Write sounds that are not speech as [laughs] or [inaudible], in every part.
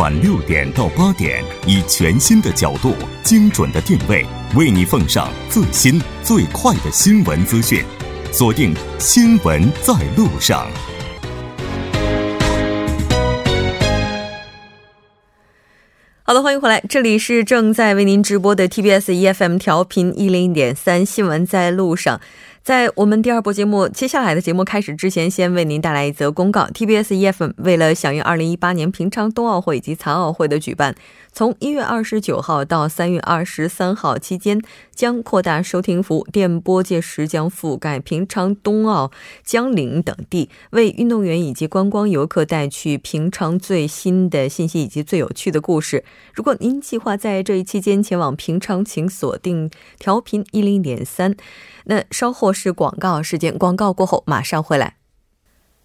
晚六点到八点，以全新的角度、精准的定位，为你奉上最新最快的新闻资讯。锁定《新闻在路上》。好的，欢迎回来，这里是正在为您直播的 TBS EFM 调频一零点三新闻在路上。在我们第二波节目接下来的节目开始之前，先为您带来一则公告：TBS EFM 为了响应二零一八年平昌冬奥会以及残奥会的举办。从一月二十九号到三月二十三号期间，将扩大收听服务，电波届时将覆盖平昌冬奥、江陵等地，为运动员以及观光游客带去平昌最新的信息以及最有趣的故事。如果您计划在这一期间前往平昌，请锁定调频一零点三。那稍后是广告时间，广告过后马上回来。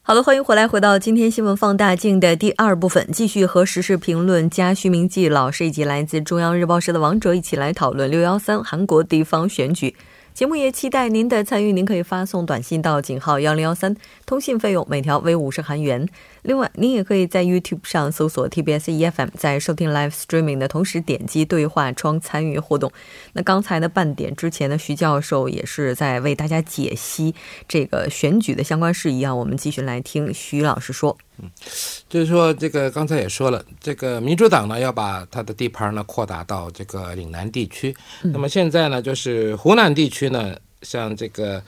好了，欢迎回来，回到今天新闻放大镜的第二部分，继续和时事评论家徐明季老师以及来自中央日报社的王哲一起来讨论六幺三韩国地方选举。节目也期待您的参与，您可以发送短信到井号幺零幺三，通信费用每条为五十韩元。另外，您也可以在 YouTube 上搜索 TBS EFM，在收听 Live Streaming 的同时点击对话窗参与互动。那刚才的半点之前呢，徐教授也是在为大家解析这个选举的相关事宜啊。我们继续来听徐老师说。嗯，就是说这个刚才也说了，这个民主党呢要把它的地盘呢扩大到这个岭南地区。那么现在呢，就是湖南地区呢，像这个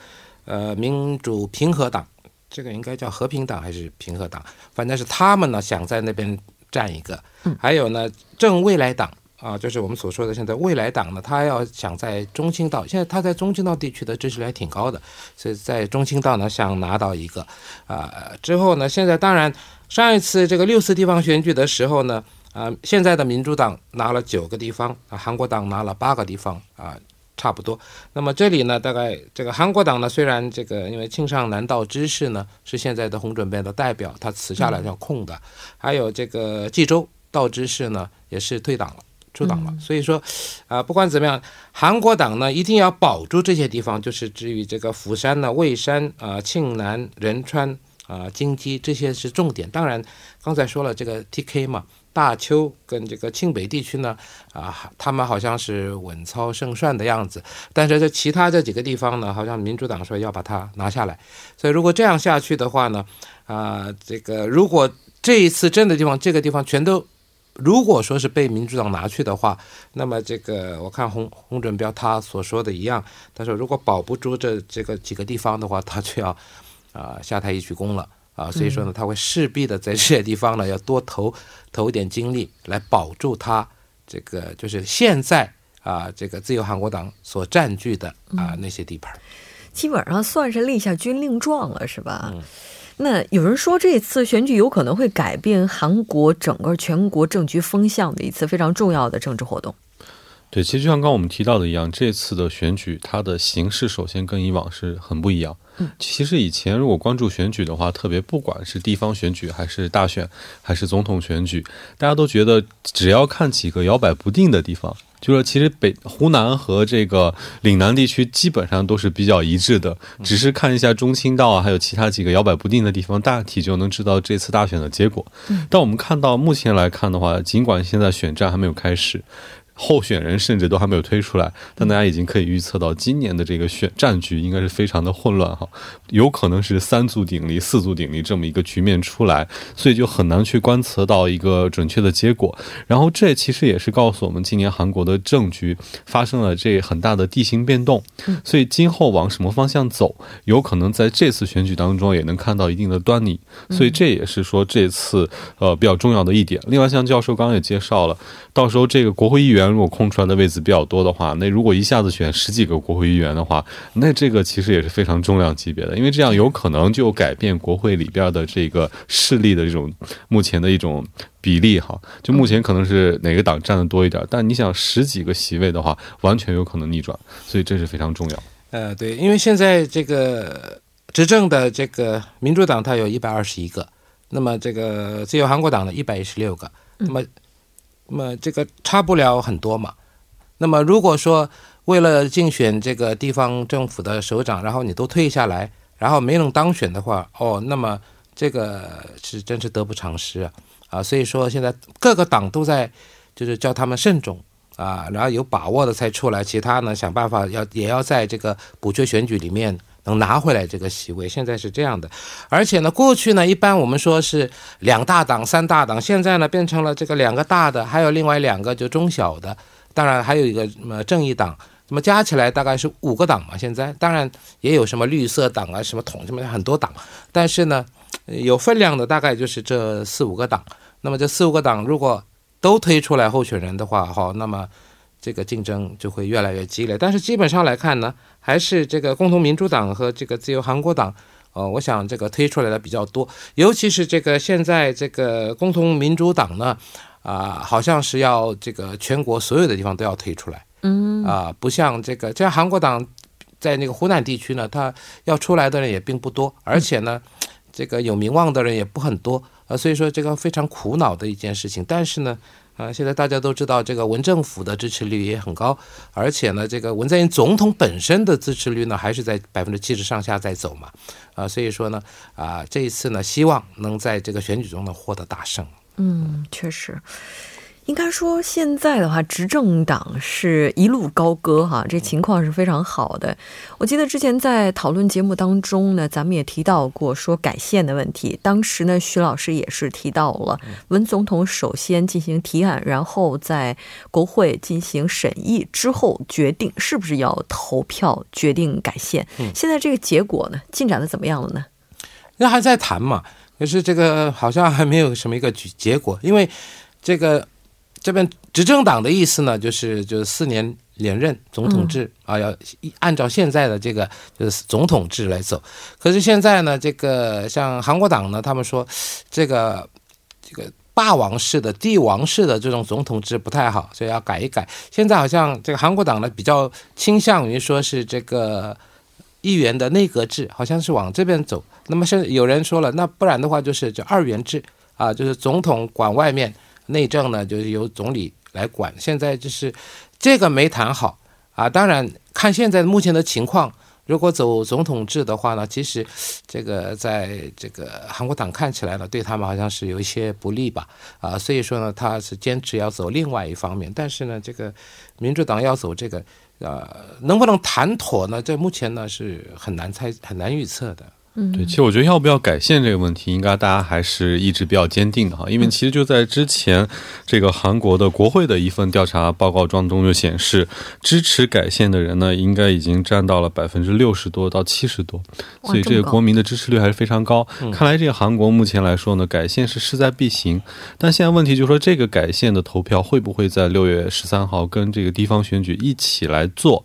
呃民主平和党，这个应该叫和平党还是平和党，反正是他们呢想在那边占一个。还有呢，正未来党。啊，就是我们所说的现在未来党呢，他要想在中青道，现在他在中青道地区的支持率还挺高的，所以在中青道呢想拿到一个，啊，之后呢，现在当然上一次这个六次地方选举的时候呢，啊，现在的民主党拿了九个地方，啊，韩国党拿了八个地方，啊，差不多。那么这里呢，大概这个韩国党呢，虽然这个因为庆尚南道知事呢是现在的洪准备的代表，他辞下来要空的，还有这个济州道知事呢也是退党了。出党了，所以说，啊，不管怎么样，韩国党呢一定要保住这些地方，就是至于这个釜山呢、蔚山啊、庆南、仁川啊、京畿这些是重点。当然，刚才说了这个 TK 嘛，大邱跟这个庆北地区呢，啊，他们好像是稳操胜算的样子。但是在其他这几个地方呢，好像民主党说要把它拿下来。所以如果这样下去的话呢，啊，这个如果这一次真的地方，这个地方全都。如果说是被民主党拿去的话，那么这个我看洪洪准标他所说的一样，他说如果保不住这这个几个地方的话，他就要啊下台一鞠躬了啊，所以说呢，他会势必的在这些地方呢 [laughs] 要多投投一点精力来保住他这个就是现在啊这个自由韩国党所占据的啊那些地盘，基本上算是立下军令状了，是吧？那有人说，这次选举有可能会改变韩国整个全国政局风向的一次非常重要的政治活动。对，其实就像刚刚我们提到的一样，这次的选举它的形式首先跟以往是很不一样。嗯，其实以前如果关注选举的话，特别不管是地方选举还是大选还是总统选举，大家都觉得只要看几个摇摆不定的地方。就说其实北湖南和这个岭南地区基本上都是比较一致的，只是看一下中青道啊，还有其他几个摇摆不定的地方，大体就能知道这次大选的结果。但我们看到目前来看的话，尽管现在选战还没有开始。候选人甚至都还没有推出来，但大家已经可以预测到今年的这个选战局应该是非常的混乱哈，有可能是三足鼎立、四足鼎立这么一个局面出来，所以就很难去观测到一个准确的结果。然后这其实也是告诉我们，今年韩国的政局发生了这很大的地形变动，所以今后往什么方向走，有可能在这次选举当中也能看到一定的端倪。所以这也是说这次呃比较重要的一点。另外，像教授刚刚也介绍了，到时候这个国会议员。如果空出来的位置比较多的话，那如果一下子选十几个国会议员的话，那这个其实也是非常重量级别的，因为这样有可能就改变国会里边的这个势力的这种目前的一种比例哈。就目前可能是哪个党占的多一点，但你想十几个席位的话，完全有可能逆转，所以这是非常重要。呃，对，因为现在这个执政的这个民主党它有一百二十一个，那么这个自由韩国党呢一百一十六个，那么。那么这个差不了很多嘛。那么如果说为了竞选这个地方政府的首长，然后你都退下来，然后没能当选的话，哦，那么这个是真是得不偿失啊啊！所以说现在各个党都在就是叫他们慎重啊，然后有把握的才出来，其他呢想办法要也要在这个补缺选举里面。能拿回来这个席位，现在是这样的，而且呢，过去呢，一般我们说是两大党、三大党，现在呢变成了这个两个大的，还有另外两个就中小的，当然还有一个什么正义党，那么加起来大概是五个党嘛。现在当然也有什么绿色党啊，什么统什么很多党，但是呢，有分量的大概就是这四五个党。那么这四五个党如果都推出来候选人的话，好，那么。这个竞争就会越来越激烈，但是基本上来看呢，还是这个共同民主党和这个自由韩国党，呃，我想这个推出来的比较多，尤其是这个现在这个共同民主党呢，啊，好像是要这个全国所有的地方都要推出来，嗯，啊，不像这个，这韩国党在那个湖南地区呢，他要出来的人也并不多，而且呢，这个有名望的人也不很多，啊，所以说这个非常苦恼的一件事情，但是呢。啊，现在大家都知道，这个文政府的支持率也很高，而且呢，这个文在寅总统本身的支持率呢，还是在百分之七十上下在走嘛，啊，所以说呢，啊，这一次呢，希望能在这个选举中呢获得大胜。嗯，确实。应该说，现在的话，执政党是一路高歌哈，这情况是非常好的。我记得之前在讨论节目当中呢，咱们也提到过说改宪的问题。当时呢，徐老师也是提到了，文总统首先进行提案，然后在国会进行审议之后，决定是不是要投票决定改宪。现在这个结果呢，进展的怎么样了呢？那还在谈嘛，可是这个好像还没有什么一个结果，因为这个。这边执政党的意思呢，就是就是四年连任总统制啊，要按照现在的这个就是总统制来走。可是现在呢，这个像韩国党呢，他们说这个这个霸王式的帝王式的这种总统制不太好，所以要改一改。现在好像这个韩国党呢，比较倾向于说是这个议员的内阁制，好像是往这边走。那么现在有人说了，那不然的话就是叫二元制啊，就是总统管外面。内政呢，就是由总理来管。现在就是这个没谈好啊。当然，看现在目前的情况，如果走总统制的话呢，其实这个在这个韩国党看起来呢，对他们好像是有一些不利吧。啊，所以说呢，他是坚持要走另外一方面。但是呢，这个民主党要走这个，呃，能不能谈妥呢？这目前呢是很难猜、很难预测的。对，其实我觉得要不要改线这个问题，应该大家还是一直比较坚定的哈。因为其实就在之前，这个韩国的国会的一份调查报告当中就显示，支持改线的人呢，应该已经占到了百分之六十多到七十多，所以这个国民的支持率还是非常高。看来这个韩国目前来说呢，改线是势在必行。但现在问题就是说，这个改线的投票会不会在六月十三号跟这个地方选举一起来做？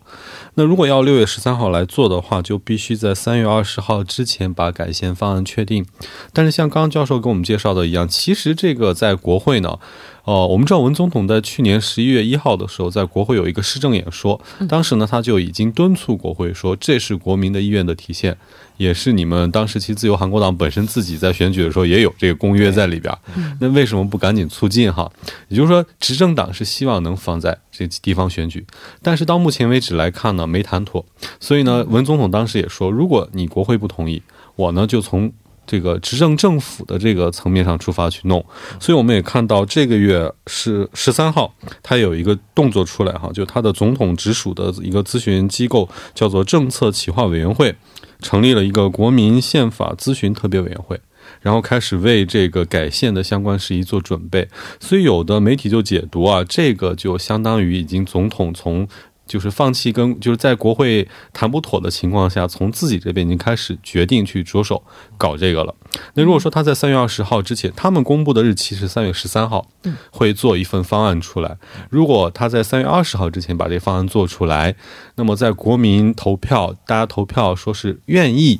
那如果要六月十三号来做的话，就必须在三月二十号之前。把改宪方案确定，但是像刚刚教授给我们介绍的一样，其实这个在国会呢，哦，我们知道文总统在去年十一月一号的时候，在国会有一个施政演说，当时呢他就已经敦促国会说，这是国民的意愿的体现，也是你们当时其自由韩国党本身自己在选举的时候也有这个公约在里边，那为什么不赶紧促进哈？也就是说，执政党是希望能放在这地方选举，但是到目前为止来看呢，没谈妥，所以呢，文总统当时也说，如果你国会不同意。我呢就从这个执政政府的这个层面上出发去弄，所以我们也看到这个月是十三号，他有一个动作出来哈，就他的总统直属的一个咨询机构叫做政策企划委员会，成立了一个国民宪法咨询特别委员会，然后开始为这个改宪的相关事宜做准备。所以有的媒体就解读啊，这个就相当于已经总统从。就是放弃跟就是在国会谈不妥的情况下，从自己这边已经开始决定去着手搞这个了。那如果说他在三月二十号之前，他们公布的日期是三月十三号，会做一份方案出来。如果他在三月二十号之前把这方案做出来，那么在国民投票，大家投票说是愿意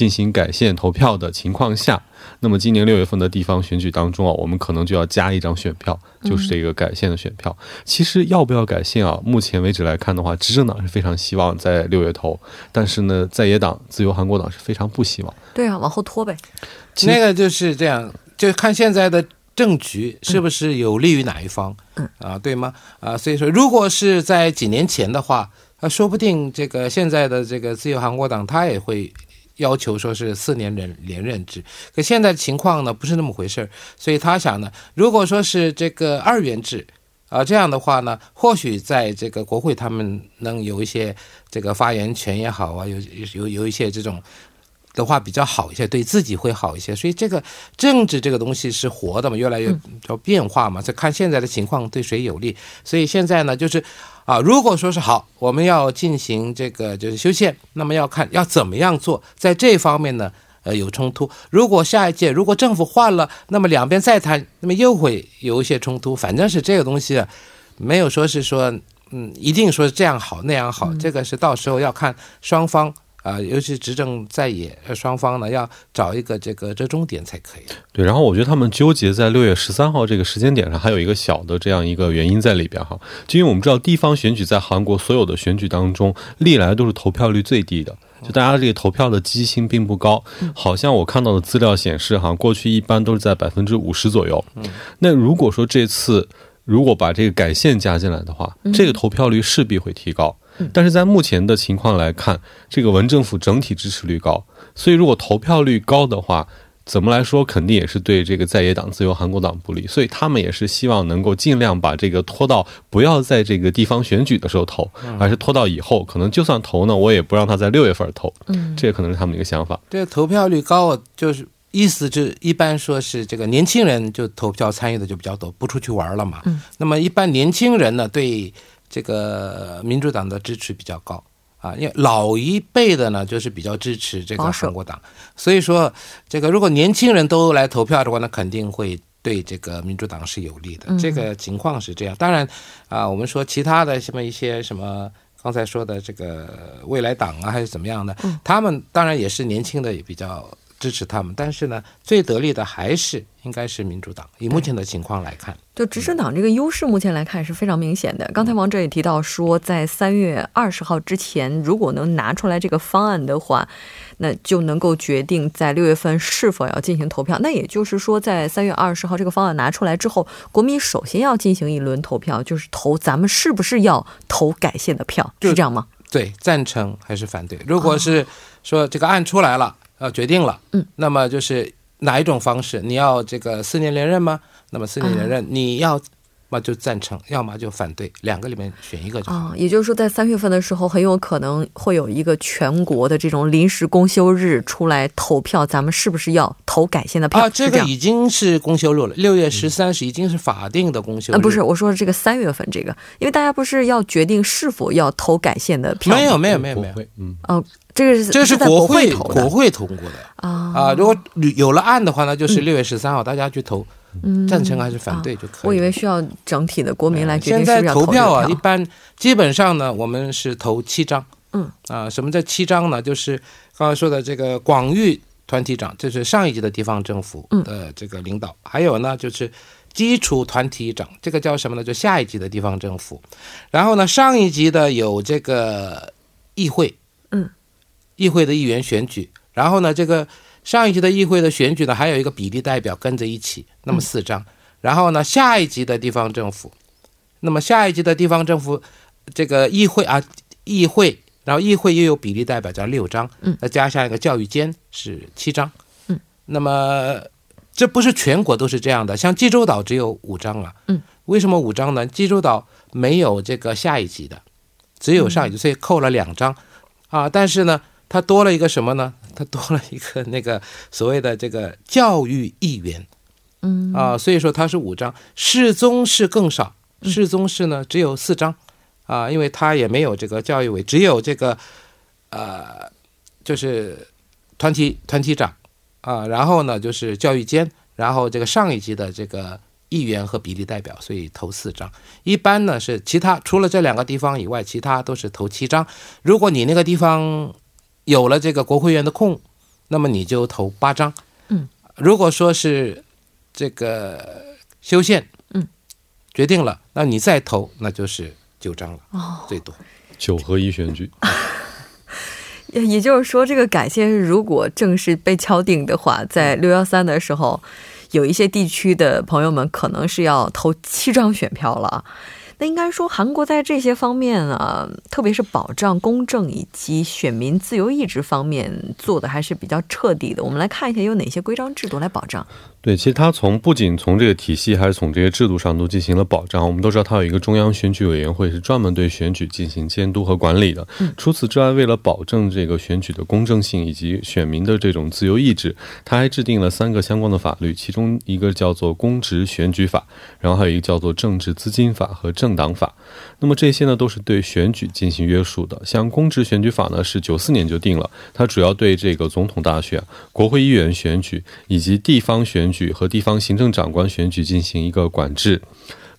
进行改线投票的情况下。那么今年六月份的地方选举当中啊，我们可能就要加一张选票，就是这个改线的选票。其实要不要改线啊？目前为止来看的话，执政党是非常希望在六月投，但是呢，在野党自由韩国党是非常不希望。对啊，往后拖呗。那个就是这样，就看现在的政局是不是有利于哪一方，啊，对吗？啊，所以说，如果是在几年前的话，啊，说不定这个现在的这个自由韩国党他也会。要求说是四年连连任制，可现在的情况呢不是那么回事儿，所以他想呢，如果说是这个二元制。啊，这样的话呢，或许在这个国会，他们能有一些这个发言权也好啊，有有有一些这种的话比较好一些，对自己会好一些。所以这个政治这个东西是活的嘛，越来越要变化嘛，这看现在的情况对谁有利。所以现在呢，就是啊，如果说是好，我们要进行这个就是修宪，那么要看要怎么样做，在这方面呢。呃，有冲突。如果下一届如果政府换了，那么两边再谈，那么又会有一些冲突。反正是这个东西啊，没有说是说，嗯，一定说这样好那样好。这个是到时候要看双方啊，尤其执政在野双方呢，要找一个这个折中点才可以。对，然后我觉得他们纠结在六月十三号这个时间点上，还有一个小的这样一个原因在里边哈。就因为我们知道，地方选举在韩国所有的选举当中，历来都是投票率最低的。就大家这个投票的积极性并不高，好像我看到的资料显示，哈，过去一般都是在百分之五十左右。那如果说这次如果把这个改线加进来的话，这个投票率势必会提高。但是在目前的情况来看，这个文政府整体支持率高，所以如果投票率高的话。怎么来说，肯定也是对这个在野党自由韩国党不利，所以他们也是希望能够尽量把这个拖到不要在这个地方选举的时候投，而是拖到以后，可能就算投呢，我也不让他在六月份投。嗯，这也可能是他们的一个想法。对，投票率高，就是意思就一般说是这个年轻人就投票参与的就比较多，不出去玩了嘛。嗯，那么一般年轻人呢，对这个民主党的支持比较高。啊，因为老一辈的呢，就是比较支持这个韩国党，所以说这个如果年轻人都来投票的话，那肯定会对这个民主党是有利的。这个情况是这样。当然啊，我们说其他的什么一些什么刚才说的这个未来党啊，还是怎么样的，他们当然也是年轻的也比较。支持他们，但是呢，最得力的还是应该是民主党。以目前的情况来看，就执政党这个优势，目前来看是非常明显的。刚才王哲也提到说，在三月二十号之前，如果能拿出来这个方案的话，那就能够决定在六月份是否要进行投票。那也就是说，在三月二十号这个方案拿出来之后，国民首先要进行一轮投票，就是投咱们是不是要投改宪的票，是这样吗？对，赞成还是反对？如果是说这个案出来了。要决定了，嗯，那么就是哪一种方式？你要这个四年连任吗？那么四年连任，你要么就赞成，要么就反对，两个里面选一个就好。也就是说，在三月份的时候，很有可能会有一个全国的这种临时公休日出来投票，咱们是不是要投改宪的票？啊，这个已经是公休日了，六月十三是已经是法定的公休日。不是，我说这个三月份这个，因为大家不是要决定是否要投改宪的票？没有，没有，没有，没有，嗯，哦。这个是这是国会国会通过的啊啊！如果有了案的话呢，就是六月十三号，大家去投，赞成还是反对就可以。我以为需要整体的国民来决定现在投票啊，一般基本上呢，我们是投七张。嗯啊，什么叫七张呢？就是刚才说的这个广域团体长，这是上一级的地方政府的这个领导；还有呢，就是基础团体长，这个叫什么呢？就下一级的地方政府。然后呢，上一级的有这个议会。嗯。议会的议员选举，然后呢，这个上一级的议会的选举呢，还有一个比例代表跟着一起，那么四张。然后呢，下一级的地方政府，那么下一级的地方政府，这个议会啊，议会，然后议会又有比例代表，叫六张。嗯，再加上一个教育监是七张。嗯，那么这不是全国都是这样的，像济州岛只有五张啊。嗯，为什么五张呢？济州岛没有这个下一级的，只有上一级，所以扣了两张啊。但是呢。它多了一个什么呢？它多了一个那个所谓的这个教育议员，嗯啊，所以说它是五张，世宗是更少，世宗是呢只有四张，啊，因为他也没有这个教育委，只有这个呃，就是团体团体长啊，然后呢就是教育监，然后这个上一级的这个议员和比例代表，所以投四张。一般呢是其他除了这两个地方以外，其他都是投七张。如果你那个地方。有了这个国会议员的空，那么你就投八张。嗯，如果说是这个修宪，嗯，决定了，那你再投，那就是九张了。哦，最多九合一选举。也也就是说，这个改宪如果正式被敲定的话，在六幺三的时候，有一些地区的朋友们可能是要投七张选票了。那应该说，韩国在这些方面啊，特别是保障公正以及选民自由意志方面做的还是比较彻底的。我们来看一下有哪些规章制度来保障。对，其实它从不仅从这个体系，还是从这些制度上都进行了保障。我们都知道，它有一个中央选举委员会，是专门对选举进行监督和管理的。除此之外，为了保证这个选举的公正性以及选民的这种自由意志，它还制定了三个相关的法律，其中一个叫做公职选举法，然后还有一个叫做政治资金法和政党法。那么这些呢，都是对选举进行约束的。像公职选举法呢，是九四年就定了，它主要对这个总统大选、国会议员选举以及地方选举和地方行政长官选举进行一个管制。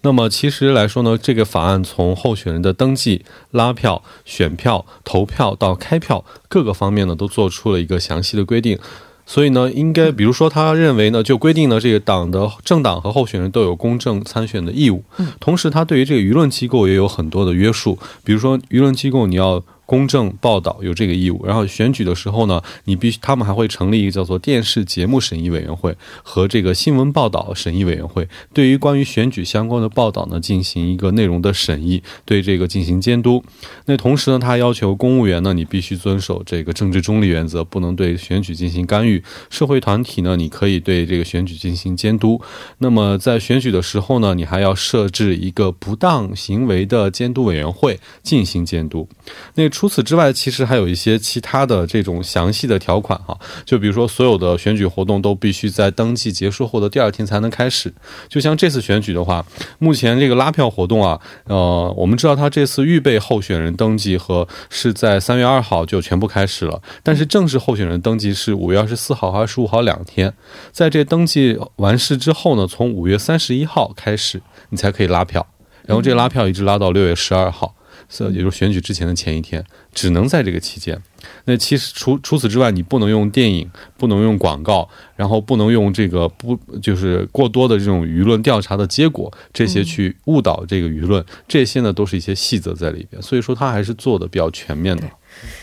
那么其实来说呢，这个法案从候选人的登记、拉票、选票、投票到开票各个方面呢，都做出了一个详细的规定。所以呢，应该比如说，他认为呢，就规定了这个党的政党和候选人都有公正参选的义务。同时，他对于这个舆论机构也有很多的约束，比如说舆论机构你要。公正报道有这个义务，然后选举的时候呢，你必须他们还会成立一个叫做电视节目审议委员会和这个新闻报道审议委员会，对于关于选举相关的报道呢进行一个内容的审议，对这个进行监督。那同时呢，他要求公务员呢，你必须遵守这个政治中立原则，不能对选举进行干预。社会团体呢，你可以对这个选举进行监督。那么在选举的时候呢，你还要设置一个不当行为的监督委员会进行监督。[laughs] 那除除此之外，其实还有一些其他的这种详细的条款哈，就比如说所有的选举活动都必须在登记结束后的第二天才能开始。就像这次选举的话，目前这个拉票活动啊，呃，我们知道他这次预备候选人登记和是在三月二号就全部开始了，但是正式候选人登记是五月二十四号和二十五号两天。在这登记完事之后呢，从五月三十一号开始，你才可以拉票，然后这拉票一直拉到六月十二号。也就是选举之前的前一天，只能在这个期间。那其实除除此之外，你不能用电影，不能用广告，然后不能用这个不就是过多的这种舆论调查的结果，这些去误导这个舆论。这些呢，都是一些细则在里边。所以说，他还是做的比较全面的。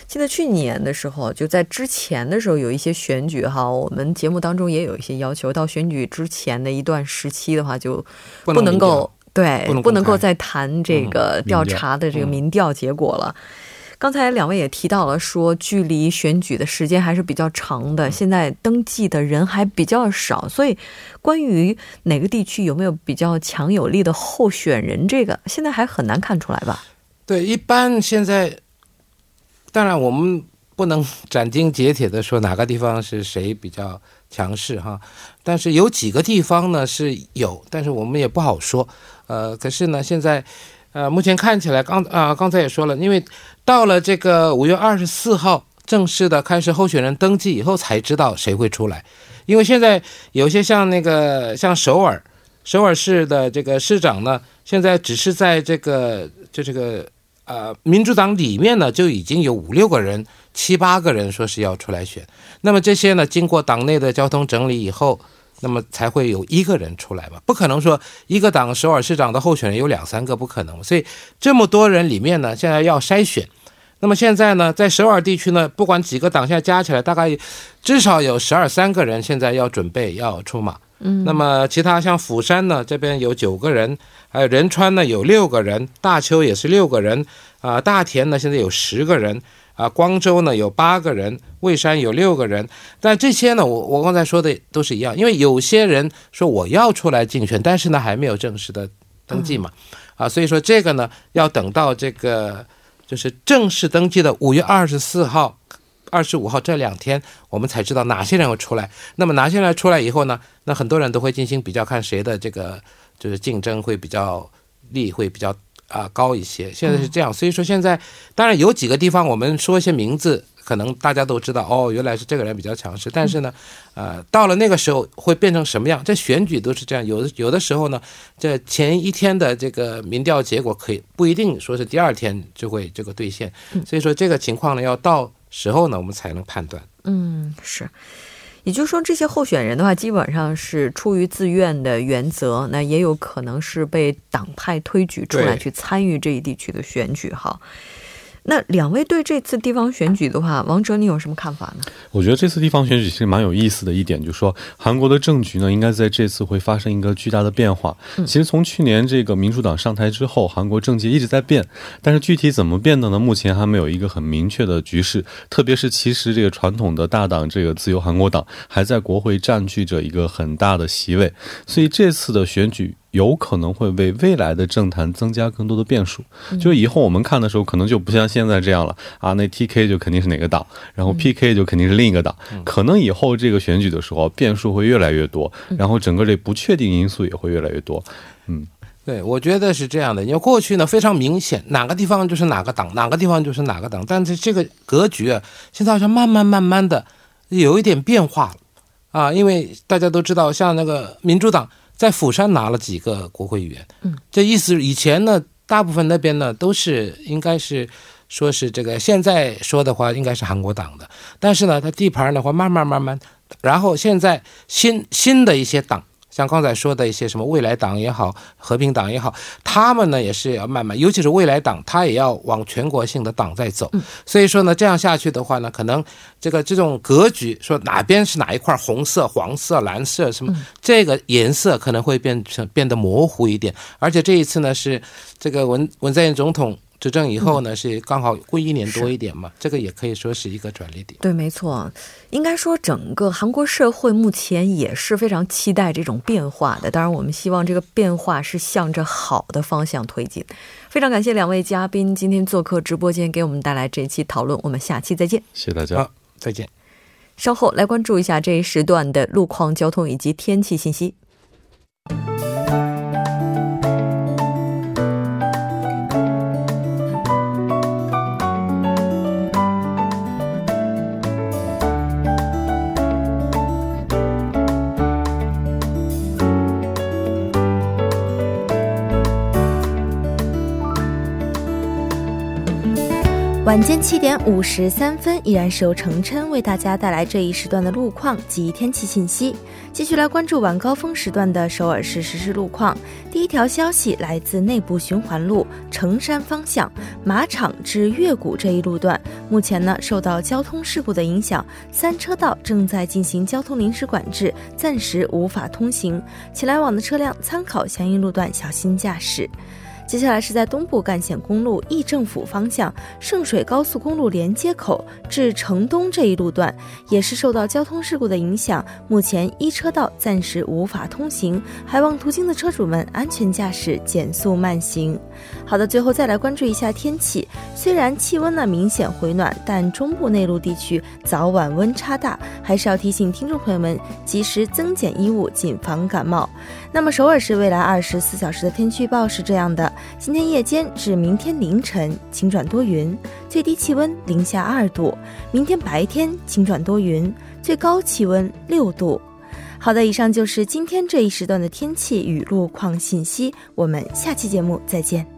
记得去年的时候，就在之前的时候，有一些选举哈，我们节目当中也有一些要求，到选举之前的一段时期的话，就不能够。对，不能够再谈这个调查的这个民调结果了。刚才两位也提到了，说距离选举的时间还是比较长的，现在登记的人还比较少，所以关于哪个地区有没有比较强有力的候选人，这个现在还很难看出来吧？对，一般现在，当然我们不能斩钉截铁的说哪个地方是谁比较强势哈，但是有几个地方呢是有，但是我们也不好说。呃，可是呢，现在，呃，目前看起来，刚啊，刚才也说了，因为到了这个五月二十四号正式的开始候选人登记以后，才知道谁会出来。因为现在有些像那个像首尔，首尔市的这个市长呢，现在只是在这个就这个呃民主党里面呢，就已经有五六个人、七八个人说是要出来选。那么这些呢，经过党内的交通整理以后。那么才会有一个人出来嘛？不可能说一个党首尔市长的候选人有两三个，不可能。所以这么多人里面呢，现在要筛选。那么现在呢，在首尔地区呢，不管几个党现在加起来，大概至少有十二三个人现在要准备要出马。嗯。那么其他像釜山呢，这边有九个人，还有仁川呢有六个人，大邱也是六个人，啊，大田呢现在有十个人。啊，光州呢有八个人，蔚山有六个人，但这些呢，我我刚才说的都是一样，因为有些人说我要出来竞选，但是呢还没有正式的登记嘛，啊，所以说这个呢要等到这个就是正式登记的五月二十四号、二十五号这两天，我们才知道哪些人会出来。那么哪些人出来以后呢，那很多人都会进行比较，看谁的这个就是竞争会比较力会比较。啊，高一些，现在是这样，所以说现在当然有几个地方，我们说一些名字，可能大家都知道哦，原来是这个人比较强势。但是呢，呃，到了那个时候会变成什么样？这选举都是这样，有的有的时候呢，这前一天的这个民调结果可以不一定说是第二天就会这个兑现，所以说这个情况呢，要到时候呢，我们才能判断。嗯，是。也就是说，这些候选人的话，基本上是出于自愿的原则，那也有可能是被党派推举出来去参与这一地区的选举。哈，那两位对这次地方选举的话，王哲，你有什么看法呢？我觉得这次地方选举其实蛮有意思的一点，就是说韩国的政局呢，应该在这次会发生一个巨大的变化。其实从去年这个民主党上台之后，韩国政界一直在变，但是具体怎么变的呢？目前还没有一个很明确的局势。特别是其实这个传统的大党这个自由韩国党还在国会占据着一个很大的席位，所以这次的选举。有可能会为未来的政坛增加更多的变数，就是以后我们看的时候，可能就不像现在这样了啊。那 T K 就肯定是哪个党，然后 P K 就肯定是另一个党。可能以后这个选举的时候，变数会越来越多，然后整个这不确定因素也会越来越多。嗯，对，我觉得是这样的。因为过去呢非常明显，哪个地方就是哪个党，哪个地方就是哪个党。但是这个格局啊，现在好像慢慢慢慢的有一点变化了啊。因为大家都知道，像那个民主党。在釜山拿了几个国会议员，嗯，这意思以前呢，大部分那边呢都是应该是说是这个，现在说的话应该是韩国党的，但是呢，他地盘的话慢慢慢慢，然后现在新新的一些党。像刚才说的一些什么未来党也好，和平党也好，他们呢也是要慢慢，尤其是未来党，他也要往全国性的党在走。所以说呢，这样下去的话呢，可能这个这种格局，说哪边是哪一块红色、黄色、蓝色什么，这个颜色可能会变成变得模糊一点。而且这一次呢，是这个文文在寅总统。执政以后呢，是刚好过一年多一点嘛，这个也可以说是一个转捩点。对，没错，应该说整个韩国社会目前也是非常期待这种变化的。当然，我们希望这个变化是向着好的方向推进。非常感谢两位嘉宾今天做客直播间，给我们带来这一期讨论。我们下期再见，谢谢大家，好，再见。稍后来关注一下这一时段的路况、交通以及天气信息。晚间七点五十三分，依然是由程琛为大家带来这一时段的路况及天气信息。继续来关注晚高峰时段的首尔市实时路况。第一条消息来自内部循环路城山方向马场至月谷这一路段，目前呢受到交通事故的影响，三车道正在进行交通临时管制，暂时无法通行，请来往的车辆参考相应路段小心驾驶。接下来是在东部干线公路义政府方向圣水高速公路连接口至城东这一路段，也是受到交通事故的影响，目前一车道暂时无法通行，还望途经的车主们安全驾驶，减速慢行。好的，最后再来关注一下天气，虽然气温呢明显回暖，但中部内陆地区早晚温差大，还是要提醒听众朋友们及时增减衣物，谨防感冒。那么首尔市未来二十四小时的天气预报是这样的。今天夜间至明天凌晨晴转多云，最低气温零下二度；明天白天晴转多云，最高气温六度。好的，以上就是今天这一时段的天气与路况信息。我们下期节目再见。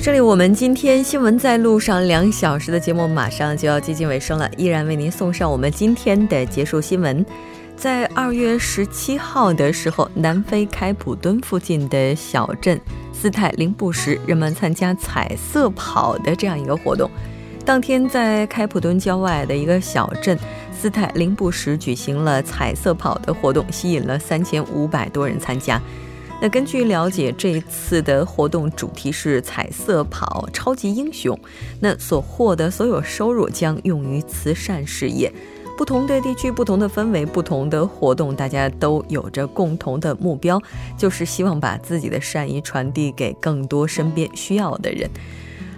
这里我们今天新闻在路上两小时的节目马上就要接近尾声了，依然为您送上我们今天的结束新闻。在二月十七号的时候，南非开普敦附近的小镇斯泰林布什，人们参加彩色跑的这样一个活动。当天在开普敦郊外的一个小镇斯泰林布什举行了彩色跑的活动，吸引了三千五百多人参加。那根据了解，这一次的活动主题是彩色跑超级英雄。那所获得所有收入将用于慈善事业。不同的地区、不同的氛围、不同的活动，大家都有着共同的目标，就是希望把自己的善意传递给更多身边需要的人。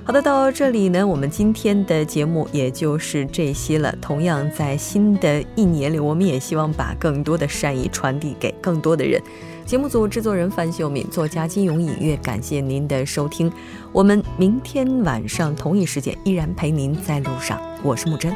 好的，到这里呢，我们今天的节目也就是这些了。同样，在新的一年里，我们也希望把更多的善意传递给更多的人。节目组制作人范秀敏，作家金勇、尹月，感谢您的收听。我们明天晚上同一时间依然陪您在路上，我是木真。